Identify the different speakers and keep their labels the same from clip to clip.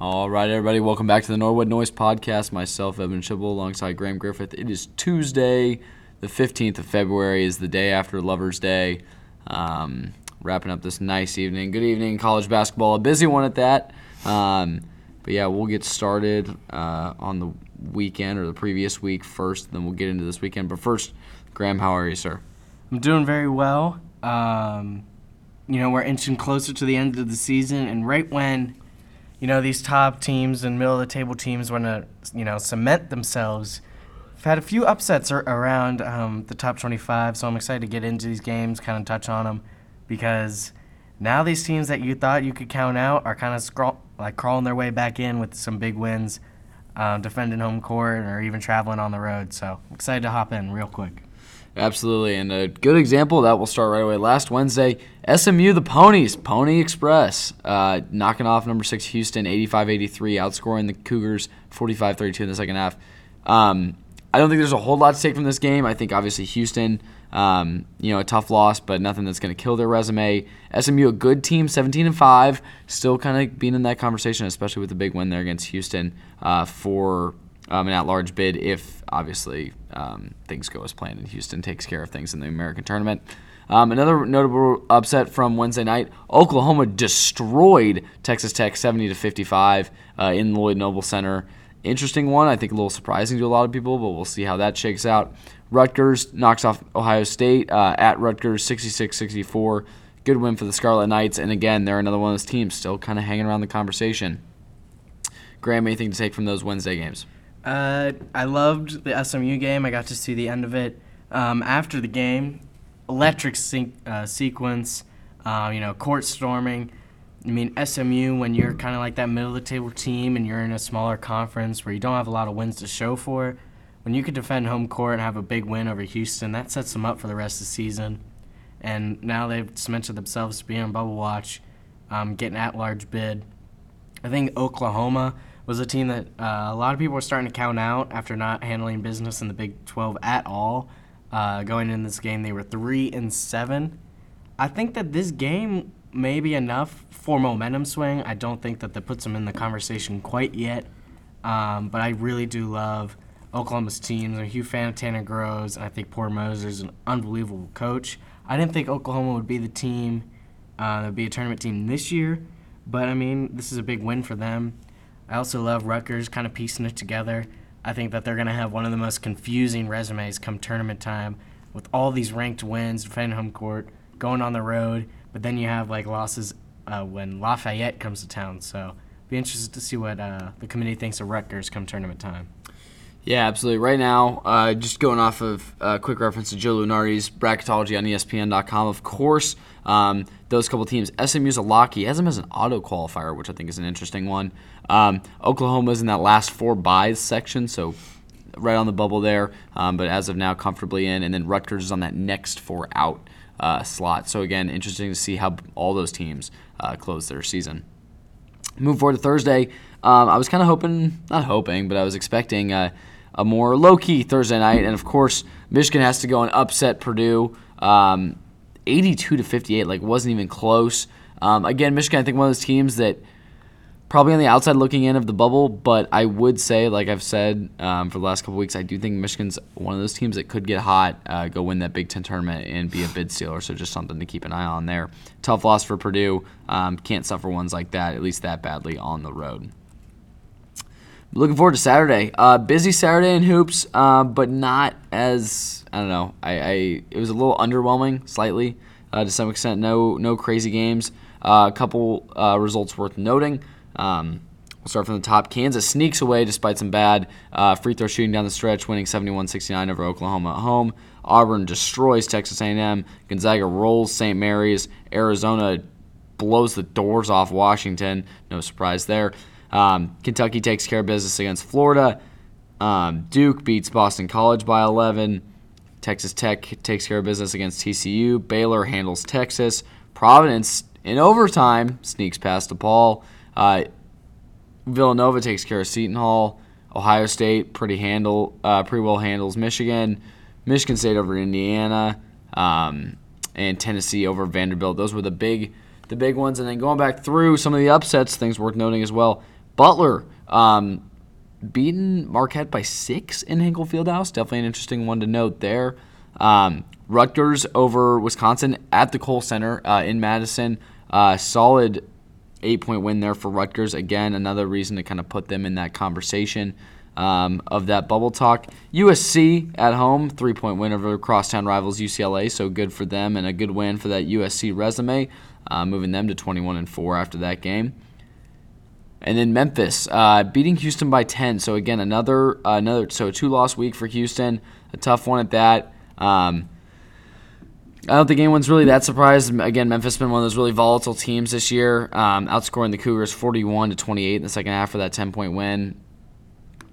Speaker 1: All right, everybody, welcome back to the Norwood Noise Podcast. Myself, Evan Schibel, alongside Graham Griffith. It is Tuesday, the 15th of February, is the day after Lover's Day. Um, wrapping up this nice evening. Good evening, college basketball. A busy one at that. Um, but yeah, we'll get started uh, on the weekend or the previous week first, then we'll get into this weekend. But first, Graham, how are you, sir?
Speaker 2: I'm doing very well. Um, you know, we're inching closer to the end of the season, and right when, you know, these top teams and middle of the table teams want to, you know, cement themselves, I've had a few upsets ar- around um, the top 25, so I'm excited to get into these games, kind of touch on them, because now these teams that you thought you could count out are kind of like crawling their way back in with some big wins, uh, defending home court, or even traveling on the road. So excited to hop in real quick.
Speaker 1: Absolutely, and a good example that we'll start right away. Last Wednesday, SMU the Ponies, Pony Express, uh, knocking off number six Houston 85-83, outscoring the Cougars 45-32 in the second half. Um, I don't think there's a whole lot to take from this game. I think obviously Houston, um, you know, a tough loss, but nothing that's going to kill their resume. SMU, a good team, 17 and five, still kind of being in that conversation, especially with the big win there against Houston uh, for um, an at-large bid if obviously um, things go as planned and Houston takes care of things in the American tournament. Um, another notable upset from Wednesday night: Oklahoma destroyed Texas Tech 70 to 55 uh, in Lloyd Noble Center. Interesting one, I think a little surprising to a lot of people, but we'll see how that shakes out. Rutgers knocks off Ohio State uh, at Rutgers 66-64. Good win for the Scarlet Knights, and again, they're another one of those teams still kind of hanging around the conversation. Graham, anything to take from those Wednesday games?
Speaker 2: Uh, I loved the SMU game. I got to see the end of it. Um, after the game, electric uh, sequence, uh, you know, court storming. I mean, SMU, when you're kind of like that middle of the table team and you're in a smaller conference where you don't have a lot of wins to show for, when you could defend home court and have a big win over Houston, that sets them up for the rest of the season. And now they've cemented themselves to be on bubble watch, um, getting at large bid. I think Oklahoma was a team that uh, a lot of people were starting to count out after not handling business in the Big 12 at all. Uh, going in this game, they were three and seven. I think that this game may be enough for momentum swing. I don't think that that puts them in the conversation quite yet, um, but I really do love Oklahoma's teams. I'm a huge fan of Tanner Groves, and I think Porter Moser is an unbelievable coach. I didn't think Oklahoma would be the team uh, that would be a tournament team this year, but I mean, this is a big win for them. I also love Rutgers kind of piecing it together. I think that they're going to have one of the most confusing resumes come tournament time with all these ranked wins, defending home court, going on the road, but then you have like losses uh, when Lafayette comes to town. So be interested to see what uh, the committee thinks of Rutgers come tournament time.
Speaker 1: Yeah, absolutely. Right now, uh, just going off of a uh, quick reference to Joe Lunardi's bracketology on ESPN.com, of course, um, those couple teams. SMU's a lock. He has them as an auto qualifier, which I think is an interesting one. Um, Oklahoma's in that last four byes section, so right on the bubble there, um, but as of now, comfortably in. And then Rutgers is on that next four out uh, slot. So, again, interesting to see how all those teams uh, close their season. Move forward to Thursday. Um, I was kind of hoping, not hoping, but I was expecting uh, a more low key Thursday night. And of course, Michigan has to go and upset Purdue um, 82 to 58, like wasn't even close. Um, again, Michigan, I think one of those teams that probably on the outside looking in of the bubble, but I would say, like I've said um, for the last couple weeks, I do think Michigan's one of those teams that could get hot, uh, go win that Big Ten tournament, and be a bid stealer. So just something to keep an eye on there. Tough loss for Purdue. Um, can't suffer ones like that, at least that badly on the road. Looking forward to Saturday. Uh, busy Saturday in hoops, uh, but not as I don't know. I, I it was a little underwhelming, slightly uh, to some extent. No no crazy games. Uh, a couple uh, results worth noting. Um, we'll start from the top. Kansas sneaks away despite some bad uh, free throw shooting down the stretch, winning 71-69 over Oklahoma at home. Auburn destroys Texas A&M. Gonzaga rolls St. Mary's. Arizona blows the doors off Washington. No surprise there. Um, Kentucky takes care of business against Florida. Um, Duke beats Boston College by 11. Texas Tech takes care of business against TCU. Baylor handles Texas. Providence, in overtime, sneaks past DePaul. Uh, Villanova takes care of Seton Hall. Ohio State pretty handle uh, pretty well handles Michigan. Michigan State over Indiana, um, and Tennessee over Vanderbilt. Those were the big the big ones. And then going back through some of the upsets, things worth noting as well. Butler um, beaten Marquette by six in Hinkle Fieldhouse. Definitely an interesting one to note there. Um, Rutgers over Wisconsin at the Kohl Center uh, in Madison. Uh, solid eight point win there for Rutgers. Again, another reason to kind of put them in that conversation um, of that bubble talk. USC at home, three point win over crosstown rivals UCLA. So good for them and a good win for that USC resume, uh, moving them to 21 and four after that game. And then Memphis uh, beating Houston by 10. So again, another uh, another so two loss week for Houston, a tough one at that. Um, I don't think anyone's really that surprised. Again, Memphis been one of those really volatile teams this year, um, outscoring the Cougars 41 to 28 in the second half for that 10 point win.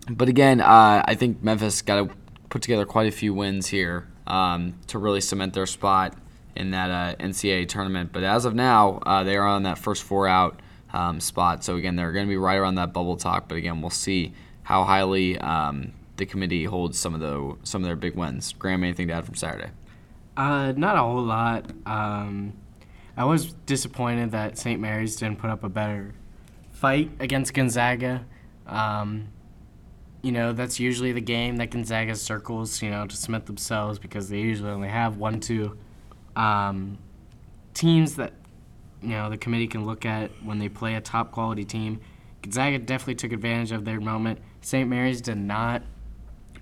Speaker 1: But again, uh, I think Memphis got to put together quite a few wins here um, to really cement their spot in that uh, NCAA tournament. But as of now, uh, they are on that first four out um, spot. So again, they're going to be right around that bubble talk. But again, we'll see how highly um, the committee holds some of the some of their big wins. Graham, anything to add from Saturday?
Speaker 2: Uh, not a whole lot. Um, I was disappointed that St. Mary's didn't put up a better fight against Gonzaga. Um, you know, that's usually the game that Gonzaga circles, you know, to cement themselves because they usually only have one, two um, teams that, you know, the committee can look at when they play a top quality team. Gonzaga definitely took advantage of their moment. St. Mary's did not.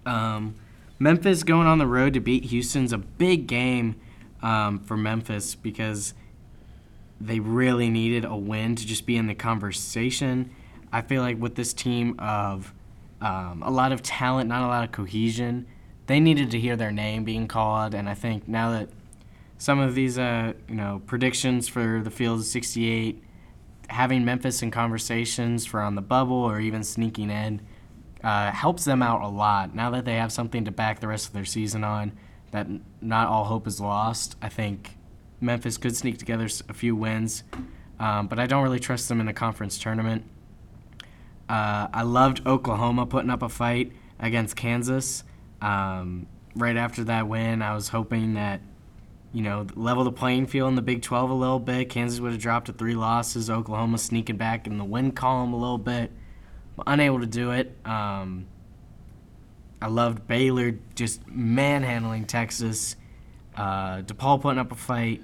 Speaker 2: Um, Memphis going on the road to beat Houston's a big game um, for Memphis because they really needed a win to just be in the conversation. I feel like with this team of um, a lot of talent, not a lot of cohesion, they needed to hear their name being called. And I think now that some of these, uh, you know, predictions for the field of 68, having Memphis in conversations for on the bubble or even sneaking in uh, helps them out a lot. Now that they have something to back the rest of their season on, that not all hope is lost. I think Memphis could sneak together a few wins, um, but I don't really trust them in a conference tournament. Uh, I loved Oklahoma putting up a fight against Kansas. Um, right after that win, I was hoping that, you know, level the playing field in the Big 12 a little bit. Kansas would have dropped to three losses. Oklahoma sneaking back in the win column a little bit. But unable to do it. Um, I loved Baylor just manhandling Texas. Uh, DePaul putting up a fight.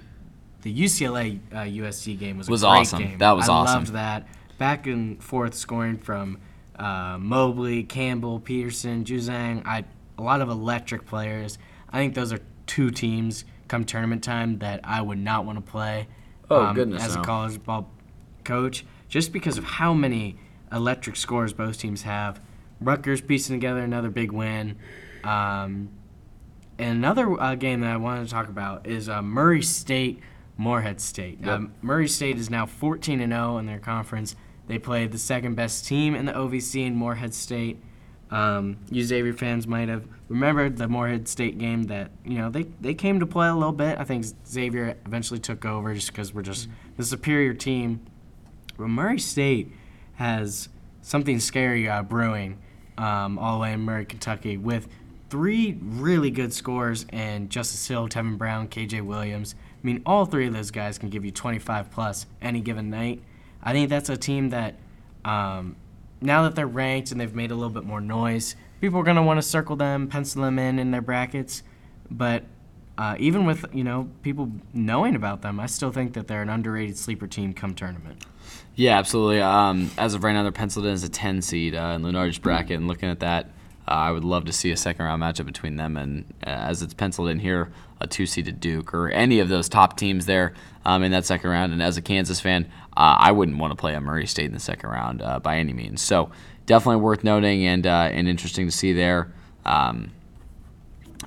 Speaker 2: The UCLA uh, USC game was a
Speaker 1: Was
Speaker 2: great
Speaker 1: awesome.
Speaker 2: game.
Speaker 1: That was
Speaker 2: I
Speaker 1: awesome.
Speaker 2: I loved that. Back and forth scoring from uh, Mobley, Campbell, Peterson, Juzang. I a lot of electric players. I think those are two teams come tournament time that I would not want to play. um,
Speaker 1: Oh, goodness,
Speaker 2: As
Speaker 1: no.
Speaker 2: a college ball coach, just because of how many electric scores both teams have. Rutgers piecing together another big win. Um, and another uh, game that I wanted to talk about is uh, Murray State, Morehead State.
Speaker 1: Yep.
Speaker 2: Um, Murray State is now 14 and 0 in their conference. They played the second best team in the OVC in Morehead State. Um, you Xavier fans might have remembered the Morehead State game that you know they, they came to play a little bit. I think Xavier eventually took over just because we're just the superior team. But Murray State has something scary uh, brewing um, all the way in Murray, Kentucky, with three really good scores and Justice Hill, Tevin Brown, KJ Williams. I mean, all three of those guys can give you 25 plus any given night. I think that's a team that, um, now that they're ranked and they've made a little bit more noise, people are going to want to circle them, pencil them in in their brackets. But uh, even with you know people knowing about them, I still think that they're an underrated sleeper team come tournament.
Speaker 1: Yeah, absolutely. Um, as of right now, they're penciled in as a 10 seed uh, in Lunardi's bracket. And looking at that, uh, I would love to see a second round matchup between them and, uh, as it's penciled in here, a two seeded Duke or any of those top teams there um, in that second round. And as a Kansas fan, uh, I wouldn't want to play a Murray State in the second round uh, by any means. So definitely worth noting and uh, and interesting to see there. Um,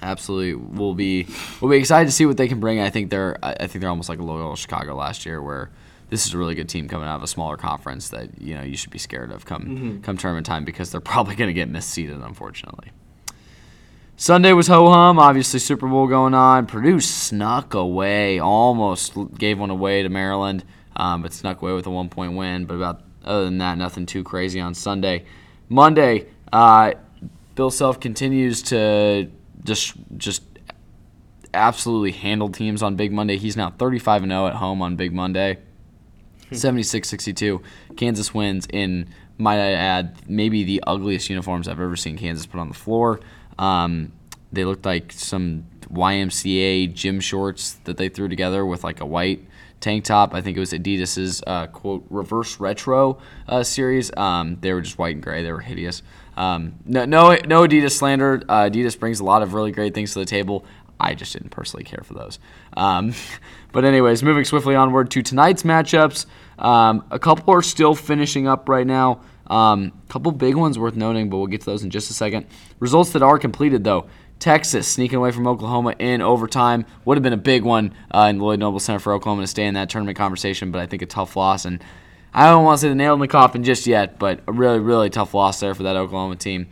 Speaker 1: absolutely, we'll be we'll be excited to see what they can bring. I think they're I think they're almost like a Loyola Chicago last year, where this is a really good team coming out of a smaller conference that you know you should be scared of come come tournament time because they're probably going to get misseeded, unfortunately. Sunday was ho hum. Obviously, Super Bowl going on. Purdue snuck away, almost gave one away to Maryland, um, but snuck away with a one point win. But about other than that, nothing too crazy on Sunday. Monday, uh, Bill Self continues to just just absolutely handle teams on Big Monday. He's now 35 and 0 at home on Big Monday. 76-62. Kansas wins in might I add maybe the ugliest uniforms I've ever seen Kansas put on the floor. Um, they looked like some YMCA gym shorts that they threw together with like a white tank top. I think it was Adidas's uh, quote reverse retro uh, series. Um, they were just white and gray. They were hideous. Um, no, no, no Adidas slander. Uh, Adidas brings a lot of really great things to the table. I just didn't personally care for those. Um, but anyways, moving swiftly onward to tonight's matchups. Um, a couple are still finishing up right now. A um, couple big ones worth noting, but we'll get to those in just a second. Results that are completed though. Texas sneaking away from Oklahoma in overtime would have been a big one uh, in Lloyd Noble Center for Oklahoma to stay in that tournament conversation, but I think a tough loss. And I don't want to say the nail in the coffin just yet, but a really, really tough loss there for that Oklahoma team.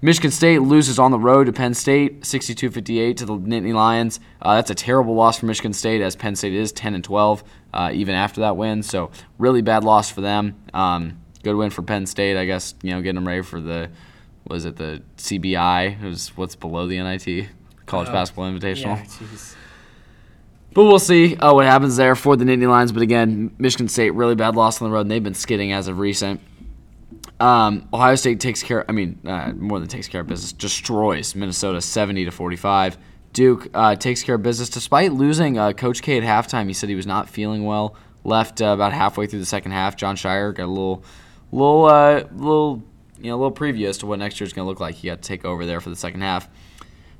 Speaker 1: Michigan State loses on the road to Penn State, 62-58 to the Nittany Lions. Uh, that's a terrible loss for Michigan State, as Penn State is 10 and 12 uh, even after that win. So really bad loss for them. Um, good win for Penn State, I guess. You know, getting them ready for the was it the CBI? It was what's below the NIT, College uh, Basketball Invitational. Yeah, but we'll see uh, what happens there for the Nittany Lions. But again, Michigan State really bad loss on the road, and they've been skidding as of recent. Um, Ohio State takes care. I mean, uh, more than takes care of business. Destroys Minnesota seventy to forty five. Duke uh, takes care of business despite losing uh, Coach K at halftime. He said he was not feeling well. Left uh, about halfway through the second half. Jon Scheyer got a little, little, uh, little, you know, a little preview as to what next year's going to look like. He got to take over there for the second half.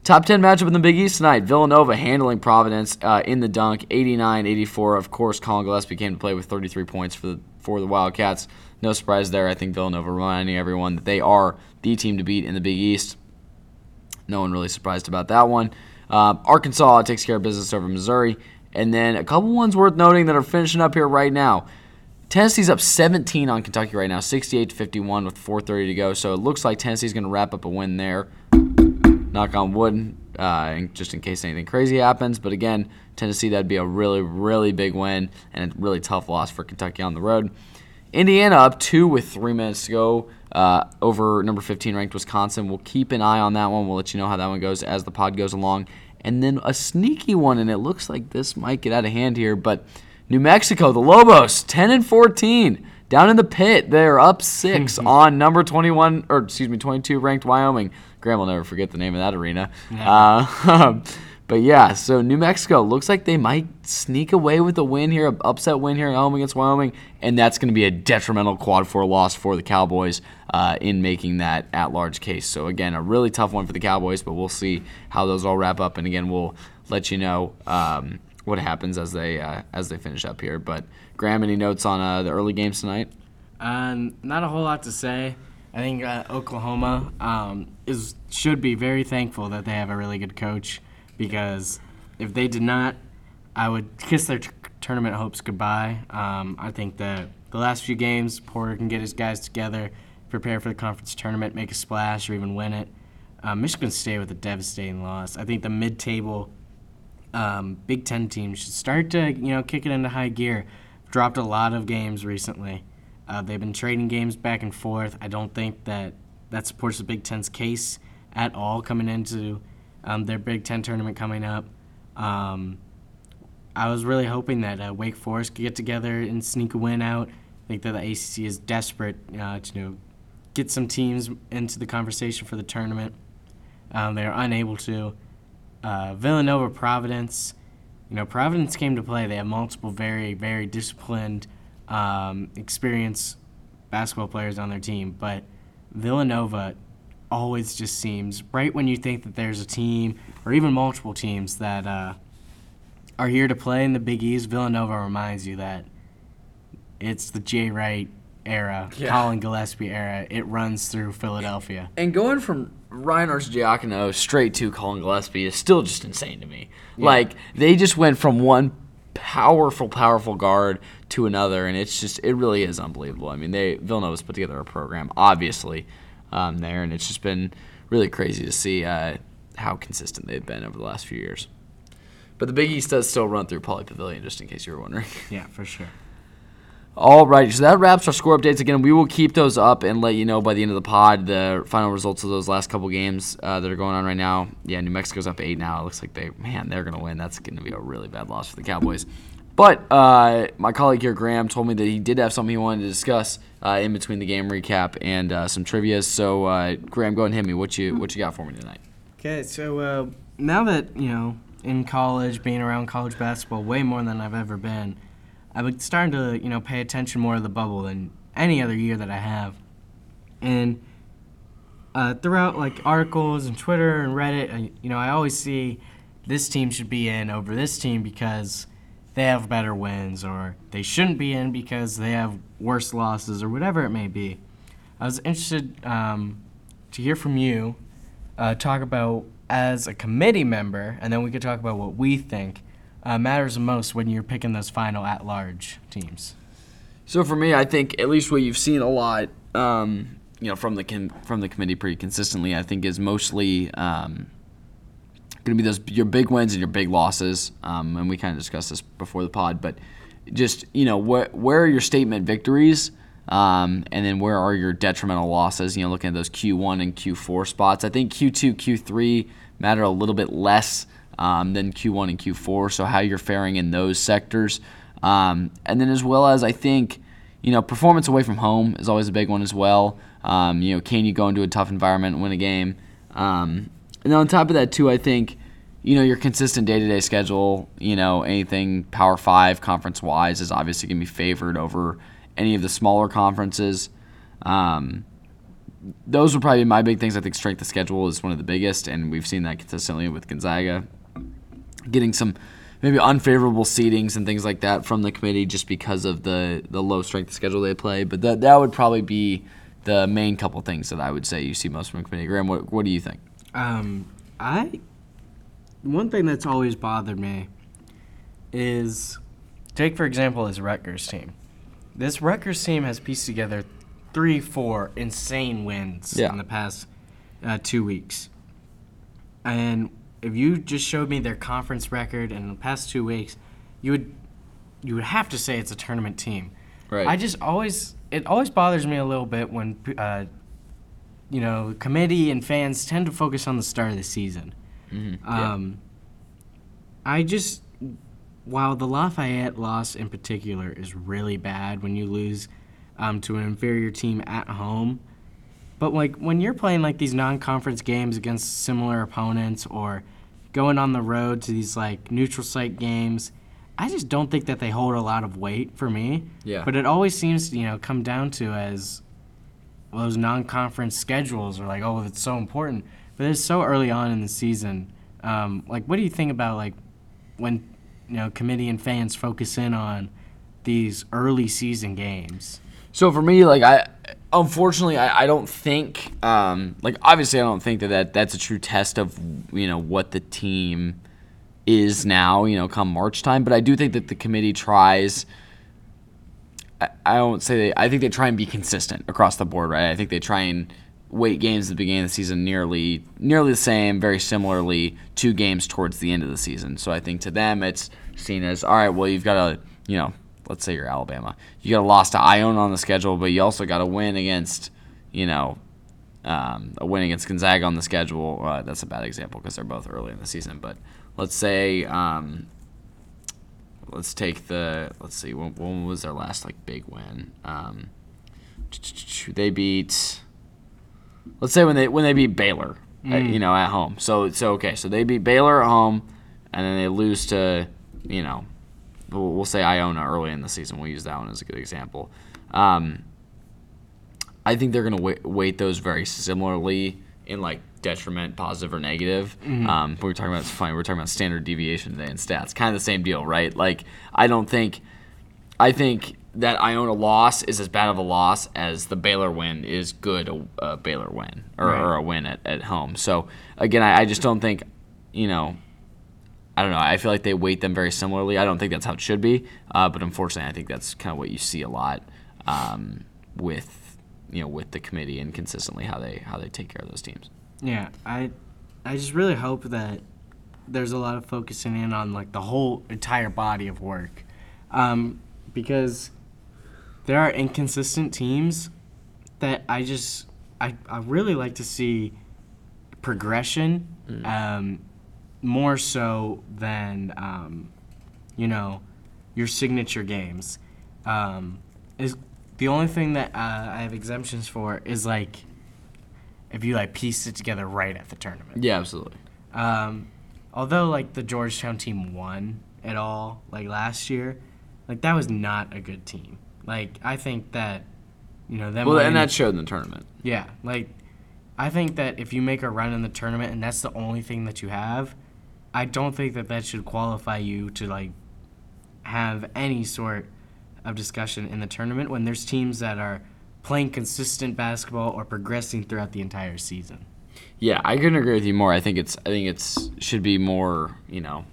Speaker 1: Top 10 matchup in the Big East tonight. Villanova handling Providence uh, in the dunk, 89-84. Of course, Collin Gillespie came to play with 33 points for the for the Wildcats. No surprise there. I think Villanova reminding everyone that they are the team to beat in the Big East. No one really surprised about that one. Uh, Arkansas takes care of business over Missouri. And then a couple ones worth noting that are finishing up here right now. Tennessee's up 17 on Kentucky right now, 68 to 51 with 4:30 to go. So it looks like Tennessee's going to wrap up a win there knock on wood, uh, just in case anything crazy happens. But again, Tennessee, that'd be a really, really big win and a really tough loss for Kentucky on the road. Indiana up two with three minutes to go uh, over number 15 ranked Wisconsin. We'll keep an eye on that one. We'll let you know how that one goes as the pod goes along. And then a sneaky one, and it looks like this might get out of hand here, but New Mexico, the Lobos, 10 and 14 down in the pit. They're up six on number 21, or excuse me, 22 ranked Wyoming. Graham will never forget the name of that arena. Uh, but yeah, so New Mexico looks like they might sneak away with a win here, an upset win here at home against Wyoming, and that's going to be a detrimental quad four loss for the Cowboys uh, in making that at large case. So again, a really tough one for the Cowboys, but we'll see how those all wrap up, and again, we'll let you know. Um, what happens as they uh, as they finish up here, but Graham, any notes on uh, the early games tonight?
Speaker 2: Um, not a whole lot to say. I think uh, Oklahoma um, is should be very thankful that they have a really good coach because if they did not, I would kiss their t- tournament hopes goodbye. Um, I think that the last few games, Porter can get his guys together, prepare for the conference tournament, make a splash, or even win it. Uh, Michigan State with a devastating loss. I think the mid-table um, Big Ten teams should start to you know kick it into high gear. Dropped a lot of games recently. Uh, they've been trading games back and forth. I don't think that that supports the Big Ten's case at all coming into um, their Big Ten tournament coming up. Um, I was really hoping that uh, Wake Forest could get together and sneak a win out. I think that the ACC is desperate uh, to you know, get some teams into the conversation for the tournament. Um, they are unable to. Uh, Villanova, Providence. You know, Providence came to play. They have multiple very, very disciplined um, experienced basketball players on their team, but Villanova always just seems right when you think that there's a team or even multiple teams that uh, are here to play in the Big East. Villanova reminds you that it's the Jay Wright era, yeah. Collin Gillespie era. It runs through Philadelphia.
Speaker 1: And going from Ryan Arcidiacono straight to Collin Gillespie is still just insane to me. Yeah. Like they just went from one powerful, powerful guard to another, and it's just it really is unbelievable. I mean, they Villanova's put together a program, obviously, um, there, and it's just been really crazy to see uh, how consistent they've been over the last few years. But the Big East does still run through Pauley Pavilion, just in case you were wondering.
Speaker 2: Yeah, for sure.
Speaker 1: All right, so that wraps our score updates. Again, we will keep those up and let you know by the end of the pod the final results of those last couple games uh, that are going on right now. Yeah, New Mexico's up eight now. It looks like they, man, they're gonna win. That's gonna be a really bad loss for the Cowboys. But uh, my colleague here, Graham, told me that he did have something he wanted to discuss uh, in between the game recap and uh, some trivia. So, uh, Graham, go ahead and hit me. What you what you got for me tonight?
Speaker 2: Okay, so uh, now that you know in college, being around college basketball way more than I've ever been, I'm starting to you know pay attention more to the bubble than any other year that I have, and uh, throughout like articles and Twitter and Reddit, you know I always see this team should be in over this team because they have better wins, or they shouldn't be in because they have worse losses, or whatever it may be. I was interested um, to hear from you uh, talk about as a committee member, and then we could talk about what we think uh, matters most when you're picking those final at-large teams.
Speaker 1: So for me, I think at least what you've seen a lot, um, you know, from the com- from the committee pretty consistently, I think is mostly um, going to be those your big wins and your big losses. Um, and we kind of discussed this before the pod, but just you know, where where are your statement victories? Um, and then where are your detrimental losses? You know, looking at those Q1 and Q4 spots. I think Q2, Q3 matter a little bit less um, than Q1 and Q4. So how you're faring in those sectors, um, and then as well as I think, you know, performance away from home is always a big one as well. Um, you know, can you go into a tough environment and win a game? Um, and on top of that too, I think you know, your consistent day to day schedule, you know, anything Power Five conference wise is obviously going to be favored over any of the smaller conferences. Um, those would probably be my big things. I think strength of schedule is one of the biggest, and we've seen that consistently with Gonzaga. Getting some maybe unfavorable seedings and things like that from the committee just because of the, the low strength of schedule they play. But that, that would probably be the main couple things that I would say you see most from the committee. Graham, what, what do you think?
Speaker 2: Um, I one thing that's always bothered me is take for example this Rutgers team. This Rutgers team has pieced together three, four insane wins
Speaker 1: Yeah.
Speaker 2: in the past uh, two weeks. And if you just showed me their conference record in the past two weeks, you would you would have to say it's a tournament team.
Speaker 1: Right.
Speaker 2: I just always it always bothers me a little bit when uh, you know committee and fans tend to focus on the start of the season.
Speaker 1: Mm-hmm. Yeah.
Speaker 2: Um, I just, while the Lafayette loss in particular is really bad when you lose um, to an inferior team at home, but like when you're playing like these non-conference games against similar opponents or going on the road to these like neutral site games, I just don't think that they hold a lot of weight for me.
Speaker 1: Yeah.
Speaker 2: But it always seems to you know come down to as well, those non-conference schedules are like, oh, it's so important, but it's so early on in the season. Um, like, what do you think about like when you know committee and fans focus in on these early season games?
Speaker 1: So for me, like I, unfortunately, I, I don't think, um, like obviously, I don't think that, that that's a true test of you know what the team is now, you know, come March time. But I do think that the committee tries. I, I won't say they. I think they try and be consistent across the board, right? I think they try and weight games at the beginning of the season nearly nearly the same, very similarly two games towards the end of the season. So I think to them it's seen as all right. Well, you've got a you know, let's say you're Alabama, you got a loss to Iona on the schedule, but you also got a win against you know. Um, a win against Gonzaga on the schedule. Uh, that's a bad example because they're both early in the season. But let's say, um, let's take the. Let's see. When, when was their last like big win? Um, they beat let's say when they when they beat Baylor, uh, you know, at home. So so okay, so they beat Baylor at home, and then they lose to you know, we'll, we'll say Iona early in the season. We'll use that one as a good example. Um, I think they're gonna weight, weight those very similarly in like detriment, positive or negative. Um, we we're talking about it's funny. We're talking about standard deviation today in stats. Kind of the same deal, right? Like I don't think. I think that Iona loss is as bad of a loss as the Baylor win is good a, a Baylor win or,
Speaker 2: Right.
Speaker 1: or a win at, at home. So again, I, I just don't think, you know, I don't know. I feel like they weight them very similarly. I don't think that's how it should be, uh, but unfortunately, I think that's kind of what you see a lot um, with you know with the committee and consistently how they how they take care of those teams.
Speaker 2: Yeah, I, I just really hope that there's a lot of focusing in on like the whole entire body of work, um, because there are inconsistent teams that I just I, I really like to see progression, um, more so than um, you know your signature games. Um, is the only thing that uh, I have exemptions for is like if you like piece it together right at the tournament.
Speaker 1: Yeah, absolutely.
Speaker 2: Um, although like the Georgetown team won at all like last year, like that was not a good team. Like I think that you know them.
Speaker 1: Well,
Speaker 2: winning-
Speaker 1: and that showed in the tournament.
Speaker 2: yeah, like I think that if you make a run in the tournament and that's the only thing that you have, I don't think that that should qualify you to like have any sort of discussion in the tournament when there's teams that are playing consistent basketball or progressing throughout the entire season.
Speaker 1: Yeah, I couldn't agree with you more. I think it's I think it's should be more you know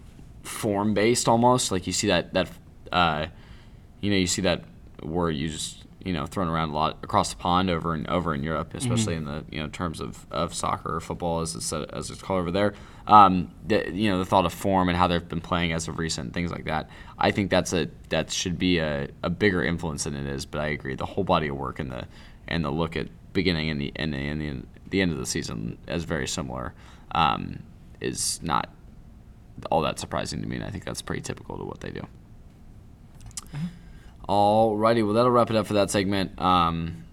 Speaker 1: form based almost. Like you see that that uh, you know you see that word you just you know thrown around a lot across the pond over and over in Europe, especially in the you know terms of, of soccer or football as it's as it's called over there. Um, the, you know the thought of form and how they've been playing as of recent things like that. I think that's a that should be a, a bigger influence than it is. But I agree, the whole body of work and the and the look at beginning and the and the, and the, the end of the season as very similar um, is not all that surprising to me, and I think that's pretty typical to what they do. Alrighty, well that'll wrap it up for that segment. Um,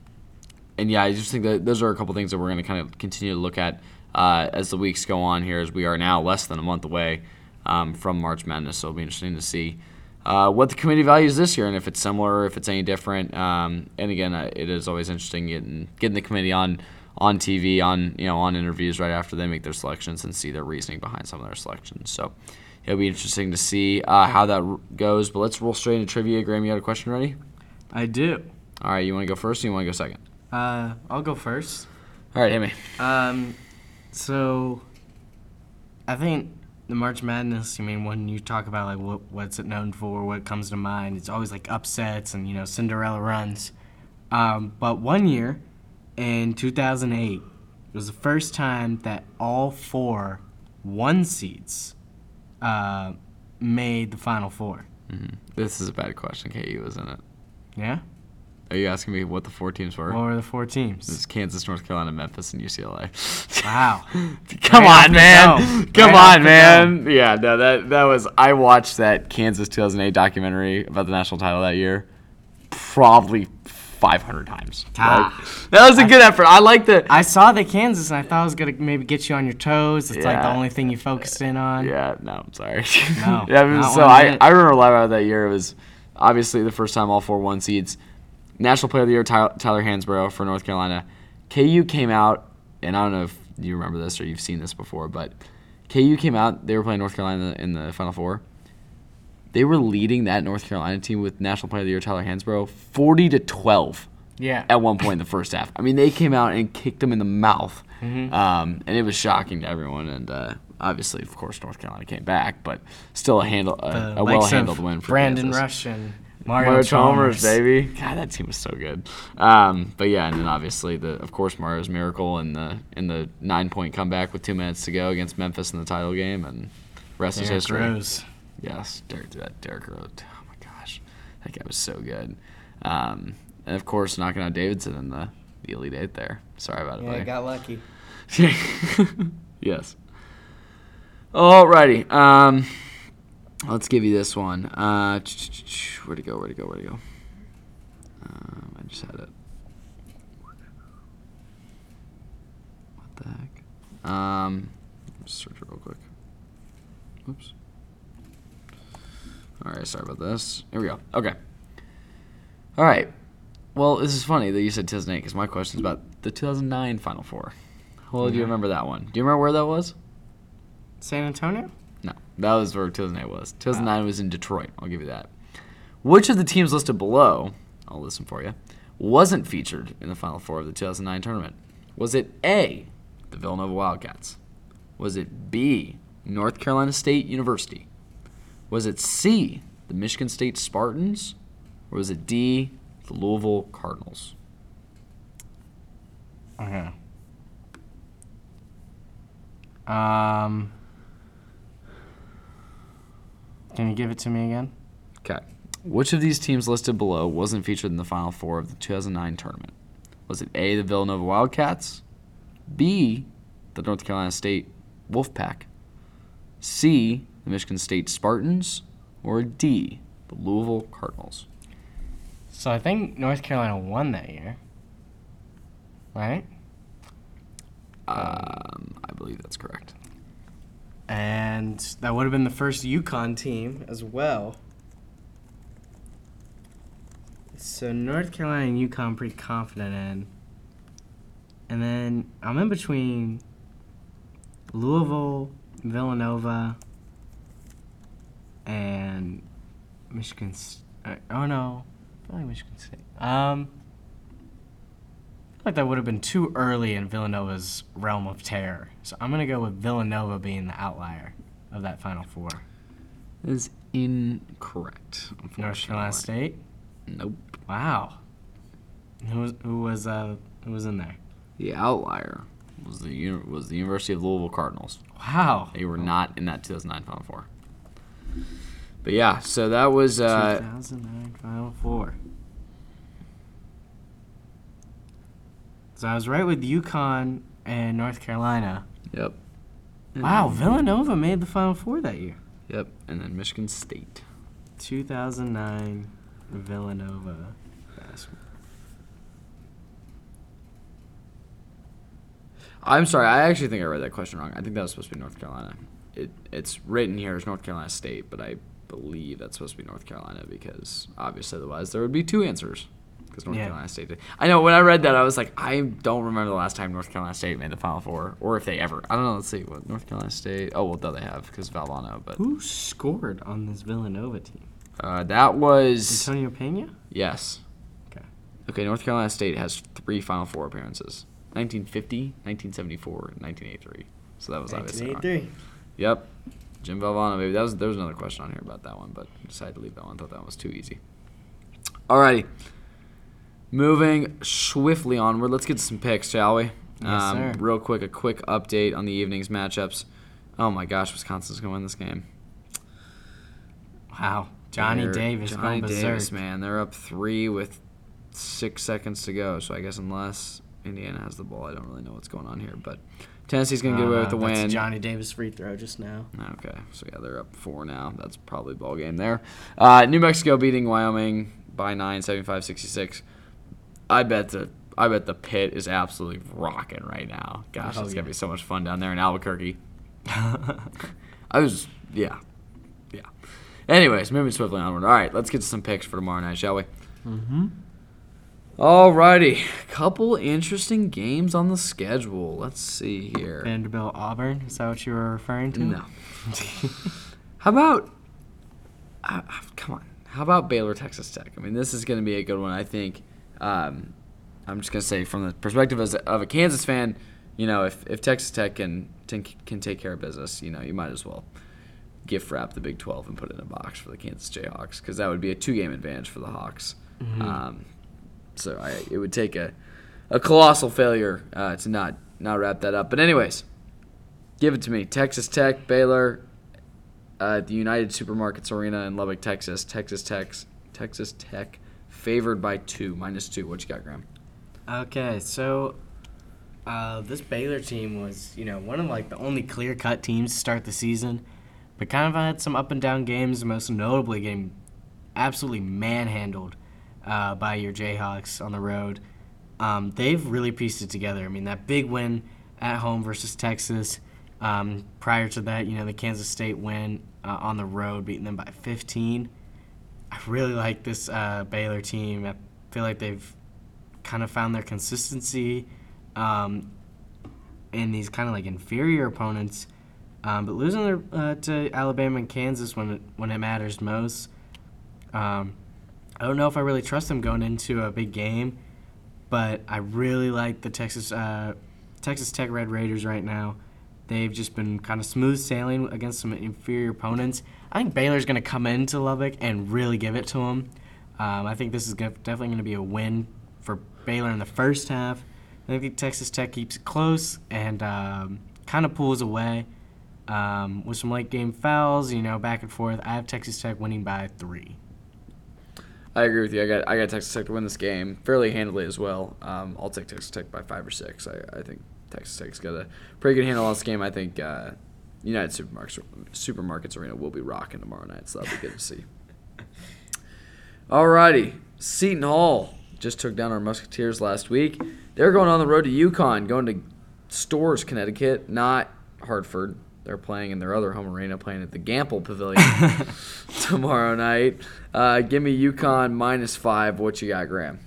Speaker 1: and yeah, I just think that those are a couple things that we're going to kind of continue to look at uh, as the weeks go on here, as we are now less than a month away um, from March Madness. So it'll be interesting to see uh, what the committee values this year and if it's similar, or if it's any different. Um, and again, uh, it is always interesting getting getting the committee on on TV, on you know on interviews right after they make their selections and see their reasoning behind some of their selections. So it'll be interesting to see uh, how that r- goes. But let's roll straight into trivia. Graham, you got a question ready?
Speaker 2: I do.
Speaker 1: All right, you want to go first or you want to go second?
Speaker 2: Uh, I'll go first.
Speaker 1: All right, hit me.
Speaker 2: Um, so I think the March Madness. I mean, when you talk about like what what's it known for, what comes to mind, it's always like upsets and you know Cinderella runs. Um, but one year, in 2008, it was the first time that all four one seeds uh, made the Final Four.
Speaker 1: Mm-hmm. This is a bad question. KU, isn't it?
Speaker 2: Yeah.
Speaker 1: Are you asking me what the four teams were?
Speaker 2: What were the four teams?
Speaker 1: This is Kansas, North Carolina, Memphis, and UCLA.
Speaker 2: Wow.
Speaker 1: Come
Speaker 2: Right
Speaker 1: on, man. Come
Speaker 2: Right
Speaker 1: on, man. Yeah, no, that that was. I watched that Kansas 2008 documentary about the national title that year, probably 500 times.
Speaker 2: Ah.
Speaker 1: Like, that was a good effort. I like the.
Speaker 2: I saw the Kansas and I thought it was gonna maybe get you on your toes. It's like the only thing you focused in on.
Speaker 1: Yeah, no, I'm sorry.
Speaker 2: No,
Speaker 1: yeah, I mean, so I. I remember a lot about that year. It was obviously the first time all four one seeds. National Player of the Year, Tyler, Tyler Hansbrough for North Carolina. KU came out, and I don't know if you remember this or you've seen this before, but KU came out. They were playing North Carolina in the Final Four. They were leading that North Carolina team with National Player of the Year Tyler Hansbrough, forty to twelve
Speaker 2: Yeah.
Speaker 1: at one point in the first half. I mean, they came out and kicked them in the mouth,
Speaker 2: Mm-hmm.
Speaker 1: um, and it was shocking to everyone. And uh, obviously, of course, North Carolina came back, but still a handle a, a well handled win for
Speaker 2: Brandon
Speaker 1: Kansas.
Speaker 2: Rush and Mario,
Speaker 1: Mario Chalmers,
Speaker 2: Chalmers,
Speaker 1: baby. God, that team was so good. Um, but yeah, and then obviously the of course Mario's miracle in the in the nine point comeback with two minutes to go against Memphis in the title game, and rest is
Speaker 2: Derrick
Speaker 1: history.
Speaker 2: Rose.
Speaker 1: Yes, Derrick, that Derrick Rose. Oh my gosh, that guy was so good. Um, and of course, knocking out Davidson in the, the Elite Eight there. Sorry about it, Yeah, buddy.
Speaker 2: got lucky.
Speaker 1: yes. Alrighty. Um, let's give you this one. Uh, where'd it go? Where'd it go? Where'd it go? Um, I just had it. What the heck? Um, search it real quick. Oops. All right. Sorry about this. Here we go. Okay. All right. Well, this is funny that you said 2008 because my question is about the 2009 Final Four. How well do you remember that one? Do you remember where that was?
Speaker 2: San Antonio?
Speaker 1: No, that was where 2008 was. 2009 was in Detroit. I'll give you that. Which of the teams listed below, I'll listen for you, wasn't featured in the Final Four of the 2009 tournament? Was it A, the Villanova Wildcats? Was it B, North Carolina State University? Was it C, the Michigan State Spartans? Or was it D, the Louisville Cardinals?
Speaker 2: Okay. Um. Can you give it to me again?
Speaker 1: Okay. Which of these teams listed below wasn't featured in the Final Four of the 2009 tournament? Was it A, the Villanova Wildcats, B, the North Carolina State Wolfpack, C, the Michigan State Spartans, or D, the Louisville Cardinals.
Speaker 2: So I think North Carolina won that year, right?
Speaker 1: Um, I believe that's correct.
Speaker 2: And that would have been the first UConn team as well. So North Carolina and UConn I'm pretty confident in. And then I'm in between Louisville, Villanova, and Michigan. S- uh, oh no, like Michigan State. Um, like that would have been too early in Villanova's realm of terror. So I'm gonna go with Villanova being the outlier of that Final Four.
Speaker 1: That is incorrect.
Speaker 2: North Carolina. State.
Speaker 1: Nope.
Speaker 2: Wow. Who was who was uh who was in there?
Speaker 1: The outlier was the was the University of Louisville Cardinals.
Speaker 2: Wow.
Speaker 1: They were not in that 2009 Final Four. But yeah, so that was uh,
Speaker 2: 2009 Final Four. So I was right with UConn and North Carolina.
Speaker 1: yep. Mm-hmm.
Speaker 2: Wow, Villanova made the Final Four that year.
Speaker 1: Yep, and then Michigan State.
Speaker 2: 2009 Villanova basketball.
Speaker 1: I'm sorry, I actually think I read that question wrong. I think that was supposed to be North Carolina. It it's written here as North Carolina State, but I believe that's supposed to be North Carolina because obviously otherwise there would be two answers. Because North
Speaker 2: Yeah.
Speaker 1: Carolina State did. I know when I read that I was like, I don't remember the last time North Carolina State made the Final Four, or if they ever. I don't know. Let's see what North Carolina State. Oh well, though they have because Valvano, but
Speaker 2: Who scored on this Villanova team?
Speaker 1: uh, that was
Speaker 2: Antonio Pena?
Speaker 1: yes.
Speaker 2: Okay.
Speaker 1: Okay, North Carolina State has three Final Four appearances: 1950, 1974, and 1983. So that was obviously wrong.
Speaker 2: 1983.
Speaker 1: Yep. Jim Valvano, maybe that was there was another question on here about that one, but I decided to leave that one. Thought that one was too easy. Alrighty. Moving swiftly onward, let's get some picks, shall we?
Speaker 2: Yes, sir.
Speaker 1: Real quick, a quick update on the evening's matchups. Oh my gosh, Wisconsin's gonna win this game.
Speaker 2: Wow. Johnny
Speaker 1: They're-
Speaker 2: Davis
Speaker 1: Johnny Davis, man, they're up three with six seconds to go. So I guess unless Indiana has the ball, I don't really know what's going on here. But Tennessee's gonna get away with the
Speaker 2: Uh, that's a
Speaker 1: win.
Speaker 2: Johnny Davis free throw just now.
Speaker 1: Okay, so yeah, they're up four now. That's probably ball game there. Uh, New Mexico beating Wyoming by nine, 75-66. I bet the I bet the pit is absolutely rocking right now. Gosh,
Speaker 2: Oh,
Speaker 1: it's
Speaker 2: yeah.
Speaker 1: gonna be so much fun down there in Albuquerque. I was yeah, yeah. Anyways, moving swiftly onward. All right, let's get to some picks for tomorrow night, shall we?
Speaker 2: mm-hmm.
Speaker 1: Alrighty, couple interesting games on the schedule. Let's see here.
Speaker 2: Vanderbilt Auburn. Is that what you were referring to?
Speaker 1: No. How about? Uh, come on. How about Baylor Texas Tech? I mean, this is going to be a good one. I think. Um, I'm just going to say, from the perspective as a, of a Kansas fan, you know, if, if Texas Tech can, can can take care of business, you know, you might as well gift wrap the Big 12 and put it in a box for the Kansas Jayhawks because that would be a two game advantage for the Hawks.
Speaker 2: Mhm.
Speaker 1: Um, so I, it would take a, a colossal failure uh, to not not wrap that up. But anyways, give it to me. Texas Tech, Baylor, uh, the United Supermarkets Arena in Lubbock, Texas. Texas Tech, Texas Tech, favored by two, minus two. What you got, Graham?
Speaker 2: Okay, so uh, this Baylor team was, you know, one of like the only clear-cut teams to start the season, but kind of had some up and down games. Most notably, getting absolutely manhandled uh, by your Jayhawks on the road. Um, they've really pieced it together. I mean, that big win at home versus Texas. Um, prior to that, you know, the Kansas State win uh, on the road, beating them by 15. I really like this uh, Baylor team. I feel like they've kind of found their consistency um, in these kind of like inferior opponents. Um, but losing their, uh, to Alabama and Kansas when it, when it matters most, um, I don't know if I really trust them going into a big game. But I really like the Texas uh, Texas Tech Red Raiders right now. They've just been kind of smooth sailing against some inferior opponents. I think Baylor's going to come into Lubbock and really give it to them. Um, I think this is go- definitely going to be a win for Baylor in the first half. I think Texas Tech keeps it close and um, kind of pulls away um, with some late game fouls, you know, back and forth. I have Texas Tech winning by three.
Speaker 1: I agree with you. I got I got Texas Tech to win this game fairly handily as well. Um, I'll take Texas Tech by five or six. I, I think Texas Tech's got a pretty good handle on this game. I think uh, United Supermarkets Supermarkets Arena will be rocking tomorrow night, so that'll be good to see. Alrighty, Seton Hall just took down our Musketeers last week. They're going on the road to UConn, going to Storrs, Connecticut, not Hartford. They're playing in their other home arena, playing at the Gampel Pavilion tomorrow night. Uh, give me UConn minus five. What you got, Graham?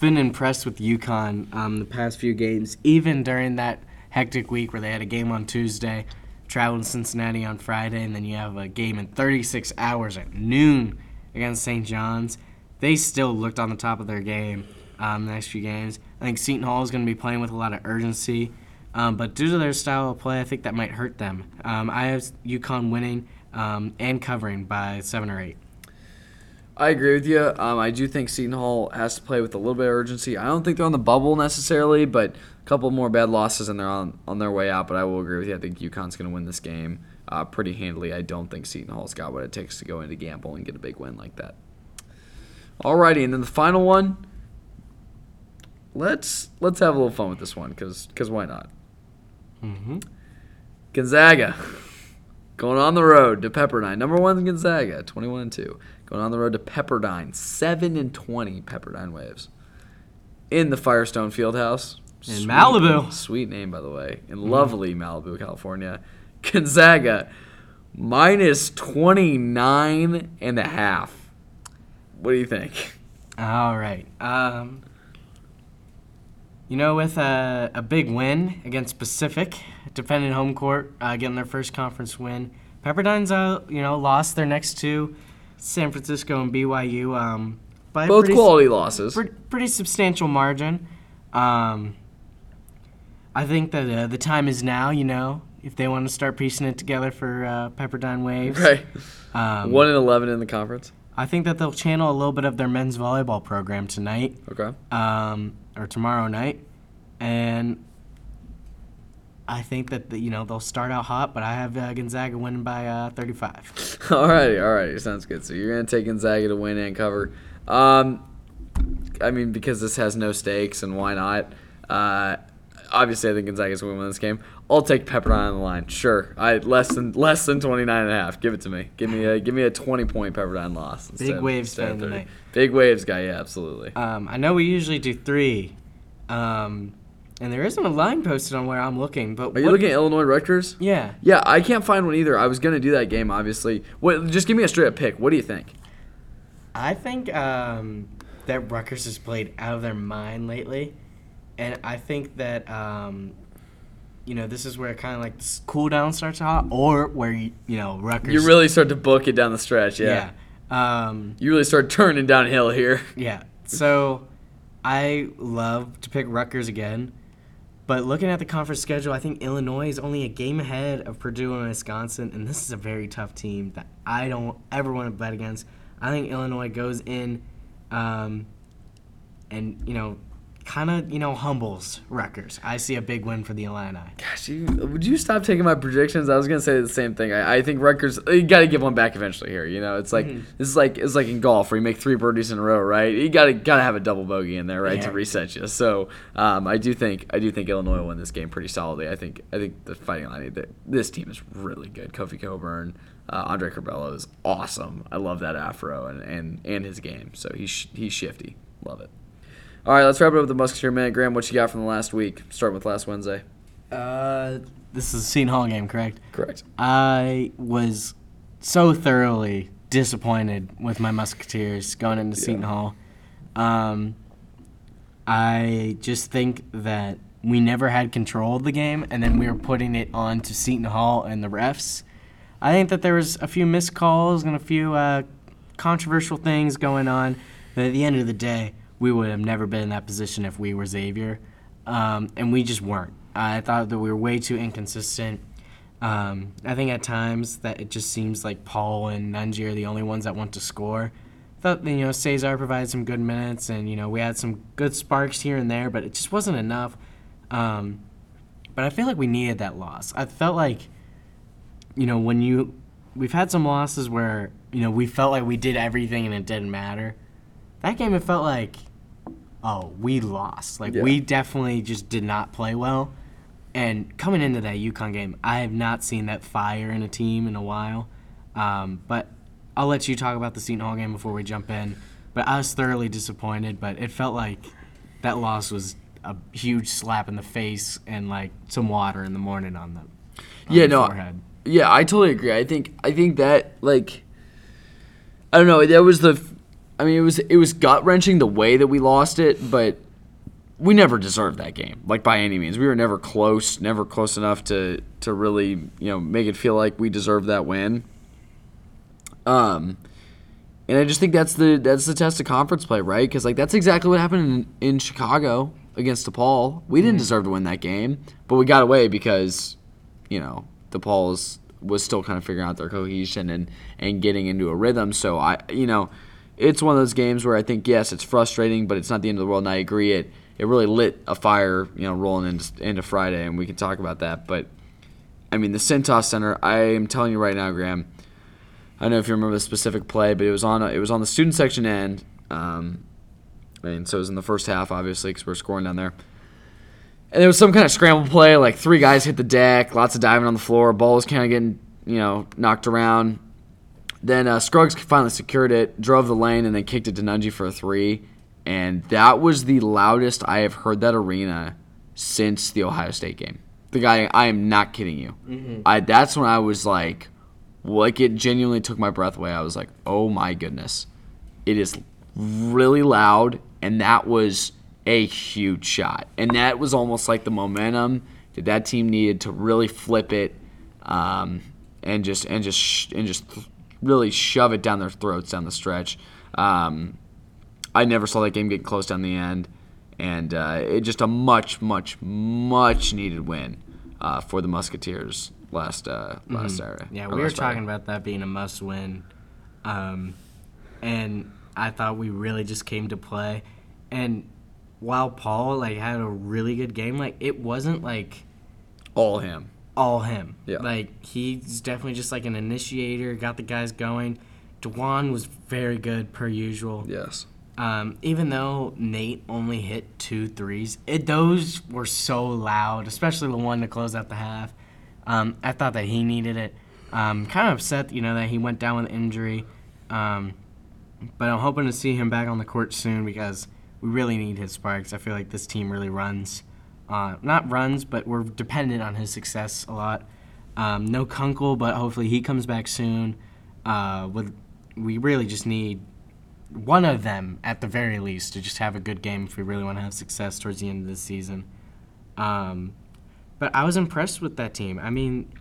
Speaker 2: Been impressed with UConn um, the past few games, even during that hectic week where they had a game on Tuesday, traveled to Cincinnati on Friday, and then you have a game in 36 hours at noon against St. John's. They still looked on the top of their game um, the next few games. I think Seton Hall is going to be playing with a lot of urgency. Um, but due to their style of play, I think that might hurt them. Um, I have UConn winning um, and covering by seven or eight.
Speaker 1: I agree with you. Um, I do think Seton Hall has to play with a little bit of urgency. I don't think they're on the bubble necessarily, but a couple more bad losses and they're on, on their way out. But I will agree with you. I think UConn's going to win this game uh, pretty handily. I don't think Seton Hall's got what it takes to go into Gampel and get a big win like that. Alrighty, and then the final one. Let's let's have a little fun with this one, cause cause why not?
Speaker 2: Mm-hmm.
Speaker 1: Gonzaga going on the road to Pepperdine. Number one Gonzaga, twenty-one and two. Going on the road to Pepperdine, seven and twenty. Pepperdine Waves in the Firestone Fieldhouse
Speaker 2: In Malibu.
Speaker 1: Sweet name, by the way, in lovely Malibu, California. Gonzaga minus 29 and a half. What do you think?
Speaker 2: All right. Um, you know, with a, a big win against Pacific, defending home court, uh, getting their first conference win. Pepperdine's, uh, you know, lost their next two, San Francisco and BYU, um, by
Speaker 1: Both
Speaker 2: pretty,
Speaker 1: quality losses.
Speaker 2: pre- pretty substantial margin. Um, I think that uh, the time is now. You know, if they want to start piecing it together for uh, Pepperdine Waves.
Speaker 1: Right.
Speaker 2: Um,
Speaker 1: 1 and 11 in the conference.
Speaker 2: I think that they'll channel a little bit of their men's volleyball program tonight
Speaker 1: Okay.
Speaker 2: um, or tomorrow night, and I think that the, you know they'll start out hot, but I have uh, Gonzaga winning by uh, 35.
Speaker 1: Alrighty, alrighty. Sounds good. So you're going to take Gonzaga to win and cover. Um, I mean, because this has no stakes, and why not? Uh, obviously, I think Gonzaga's going to win this game. I'll take Pepperdine on the line. Sure, I less than less than 29 and a half. Give it to me. Give me a give me a 20 point Pepperdine loss. instead-
Speaker 2: Waves fan tonight.
Speaker 1: Big waves guy. Yeah, absolutely.
Speaker 2: Um, I know we usually do three, um, and there isn't a line posted on where I'm looking. But
Speaker 1: Are you looking at Illinois Rutgers?
Speaker 2: Yeah,
Speaker 1: Yeah, I can't find one either. I was gonna do that game, obviously. What? Just give me a straight up pick. What do you think?
Speaker 2: I think um, that Rutgers has played out of their mind lately, and I think that um, you know this is where kind of like this cool down starts out, or where you, you know Rutgers.
Speaker 1: You really start to book it down the stretch. Yeah.
Speaker 2: yeah. Um,
Speaker 1: You really start turning downhill here.
Speaker 2: yeah. So I love to pick Rutgers again, but looking at the conference schedule, I think Illinois is only a game ahead of Purdue and Wisconsin, and this is a very tough team that I don't ever want to bet against. I think Illinois goes in, um, and you know, kind of you know humbles Rutgers. I see a big win for the Illini.
Speaker 1: Gosh, you, would you stop taking my predictions? I was gonna say the same thing. I, I think Rutgers. You got to give one back eventually here. You know, it's like
Speaker 2: Mm-hmm.
Speaker 1: this is like it's like in golf where you make three birdies in a row, right? You got to got to have a double bogey in there, right, to reset you. So um, I do think I do think Illinois will win this game pretty solidly. I think I think the Fighting Illini. th- This team is really good. Kofi Cockburn, uh, Andre Curbelo is awesome. I love that afro and and, and his game. So he's he's shifty. Love it. All right, let's wrap it up with the Musketeer Minute. Graham, what you got from the last week? Starting with last Wednesday.
Speaker 2: Uh, this is a Seton Hall game, correct?
Speaker 1: Correct.
Speaker 2: I was so thoroughly disappointed with my Musketeers going into Seton Hall. Um, I just think that we never had control of the game, and then we were putting it on to Seton Hall and the refs. I think that there was a few missed calls and a few uh, controversial things going on, but at the end of the day, we would have never been in that position if we were Xavier, um, and we just weren't. I thought that we were way too inconsistent. Um, I think at times that it just seems like Paul and Nunge are the only ones that want to score. Thought you know Cesar provided some good minutes, and you know we had some good sparks here and there, but it just wasn't enough. Um, but I feel like we needed that loss. I felt like, you know, when you, we've had some losses where you know we felt like we did everything and it didn't matter. That game, it felt like, oh, we lost. Like
Speaker 1: Yeah.
Speaker 2: we definitely just did not play well. And coming into that UConn game, I have not seen that fire in a team in a while. Um, but I'll let you talk about the Seton Hall game before we jump in. But I was thoroughly disappointed. But it felt like that loss was a huge slap in the face and like some water in the morning on the on
Speaker 1: Yeah,
Speaker 2: the
Speaker 1: no,
Speaker 2: forehead.
Speaker 1: Yeah, I totally agree. I think I think that like I don't know, that was the I mean it was it was gut wrenching the way that we lost it, but we never deserved that game, like by any means. We were never close, never close enough to to really, you know, make it feel like we deserved that win. Um and I just think that's the that's the test of conference play, right? Because like that's exactly what happened in, in Chicago against DePaul. We didn't deserve to win that game, but we got away because, you know, DePaul's was still kind of figuring out their cohesion and and getting into a rhythm. So I, you know, it's one of those games where I think yes, it's frustrating, but it's not the end of the world. And I agree, it it really lit a fire, you know, rolling into, into Friday, and we can talk about that. But I mean, the Cintas Center. I am telling you right now, Graham. I don't know if you remember the specific play, but it was on a, it was on the student section end, um, and so it was in the first half, obviously, because we're scoring down there. And there was some kind of scramble play, like three guys hit the deck, lots of diving on the floor, ball was kind of getting you know knocked around. Then uh, Scruggs finally secured it, drove the lane, and then kicked it to Nunge for a three, and that was the loudest I have heard that arena since the Ohio State game. The guy, I am not kidding you. I that's when I was like, like it genuinely took my breath away. I was like, oh my goodness, it is really loud, and that was a huge shot, and that was almost like the momentum that that team needed to really flip it, um, and just and just and just really shove it down their throats down the stretch. Um, I never saw that game get close down the end, and uh, it just a much, much, much needed win uh, for the Musketeers last uh, last Saturday.
Speaker 2: Mm-hmm. Yeah, we were
Speaker 1: Friday.
Speaker 2: talking about that being a must win. Um, and I thought we really just came to play. And while Paul like had a really good game, like it wasn't like
Speaker 1: all him.
Speaker 2: All him.
Speaker 1: Yeah.
Speaker 2: Like he's definitely just like an initiator, got the guys going. Dwon was very good per usual.
Speaker 1: Yes.
Speaker 2: Um, even though Nate only hit two threes, it those were so loud, especially the one to close out the half. Um, I thought that he needed it. Um, kind of upset, you know, that he went down with injury. Um, but I'm hoping to see him back on the court soon because we really need his sparks. I feel like this team really runs, uh, not runs, but we're dependent on his success a lot. Um, no Kunkel, but hopefully he comes back soon. Uh, with we really just need one of them at the very least to just have a good game if we really want to have success towards the end of the season. Um, but I was impressed with that team. I mean,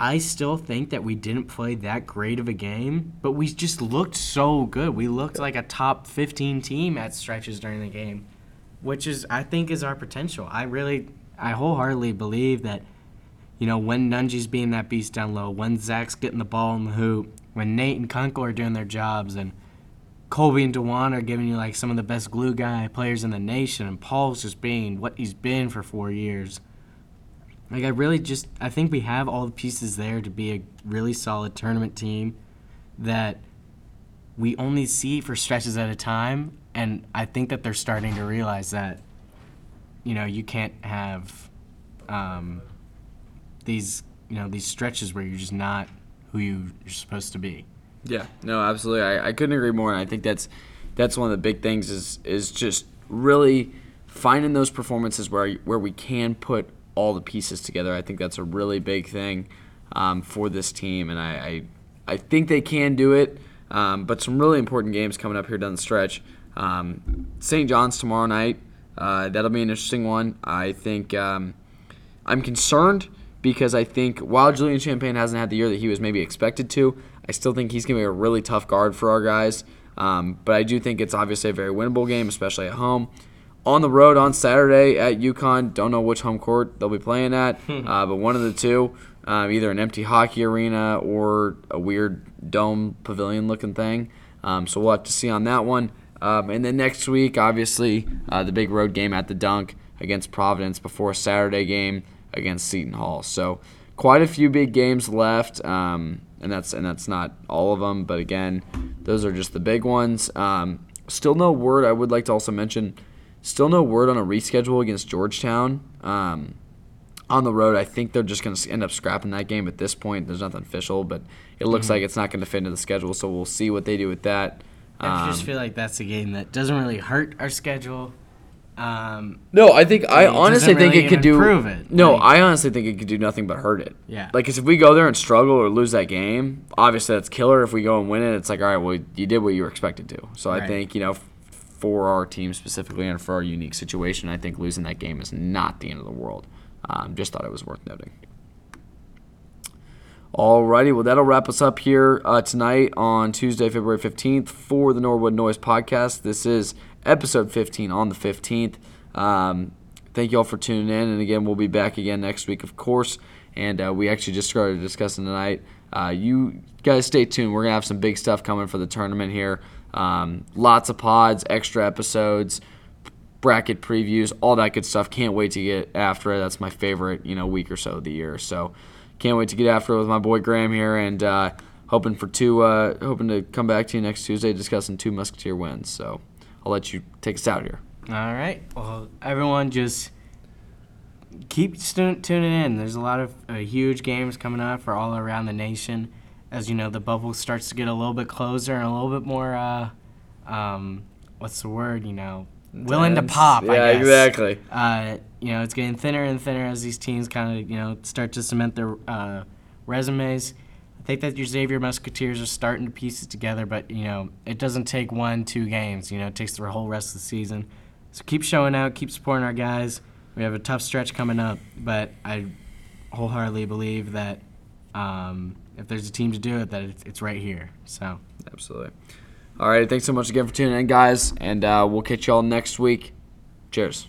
Speaker 2: I still think that we didn't play that great of a game, but we just looked so good. We looked like a top 15 team at stretches during the game, which is I think is our potential. I really I wholeheartedly believe that you know, when Nunge's being that beast down low, when Zach's getting the ball in the hoop, when Nate and Kunkel are doing their jobs, and Colby and Dwon are giving you like some of the best glue guy players in the nation, and Paul's just being what he's been for four years. Like I really just I think we have all the pieces there to be a really solid tournament team that we only see for stretches at a time, and I think that they're starting to realize that you know you can't have um, these you know these stretches where you're just not who you, you're supposed to be.
Speaker 1: Yeah, no, absolutely. I, I couldn't agree more, and I think that's that's one of the big things is is just really finding those performances where where we can put all the pieces together. I think that's a really big thing um, for this team, and I, I I think they can do it. Um, but some really important games coming up here down the stretch. Um, St. John's tomorrow night. Uh, that'll be an interesting one. I think um, I'm concerned because I think while Julian Champagnie hasn't had the year that he was maybe expected to, I still think he's going to be a really tough guard for our guys. Um, but I do think it's obviously a very winnable game, especially at home. On the road on Saturday at UConn, don't know which home court they'll be playing at, uh, but one of the two, um, either an empty hockey arena or a weird dome pavilion looking thing. Um, so we'll have to see on that one. Um, and then next week, obviously, uh, the big road game at the Dunk against Providence before a Saturday game against Seton Hall. So quite a few big games left, um, and that's and that's not all of them. But again, those are just the big ones. Um, still no word. I would like to also mention, still no word on a reschedule against Georgetown. Um, on the road, I think they're just going to end up scrapping that game at this point. There's nothing official, but it looks like it's not going to fit into the schedule. So we'll see what they do with that.
Speaker 2: I just
Speaker 1: Um,
Speaker 2: feel like that's a game that doesn't really hurt our schedule. Um,
Speaker 1: No, I think I honestly
Speaker 2: doesn't
Speaker 1: think it could do.
Speaker 2: it,
Speaker 1: No,
Speaker 2: like-
Speaker 1: I honestly think it could do nothing but hurt it.
Speaker 2: Yeah.
Speaker 1: Like, 'cause if we go there and struggle or lose that game, obviously that's killer. If we go and win it, it's like, all right, well, you did what you were expected to. So I think you know, for our team specifically and for our unique situation, I think losing that game is not the end of the world. Um, just thought it was worth noting. Alrighty, well that'll wrap us up here uh, tonight on Tuesday, February fifteenth for the Norwood Noise podcast. This is episode fifteen on the fifteenth. Um, thank you all for tuning in, and again, we'll be back again next week, of course. And uh, we actually just started discussing tonight. Uh, you guys stay tuned. We're gonna have some big stuff coming for the tournament here. Um, lots of pods, extra episodes bracket previews, all that good stuff. Can't wait to get after it. That's my favorite, you know, week or so of the year. So can't wait to get after it with my boy Graham here, and uh, hoping for two, uh, hoping to come back to you next Tuesday discussing two Musketeer wins. So I'll let you take us out here.
Speaker 2: all right. Well, everyone just keep stu- tuning in. There's a lot of uh, huge games coming up for all around the nation. As you know, the bubble starts to get a little bit closer and a little bit more. Uh, um, what's the word? You know, willing to pop.
Speaker 1: Yeah,
Speaker 2: I guess.
Speaker 1: exactly.
Speaker 2: uh, you know, it's getting thinner and thinner as these teams kind of, you know, start to cement their uh, resumes. I think that your Xavier Musketeers are starting to piece it together, but, you know, it doesn't take one, two games. You know, it takes the whole rest of the season. So keep showing out, keep supporting our guys. We have a tough stretch coming up, but I wholeheartedly believe that um, if there's a team to do it, that it's, it's right here. So.
Speaker 1: Absolutely. All right. Thanks so much again for tuning in, guys, and uh, we'll catch y'all next week. Cheers.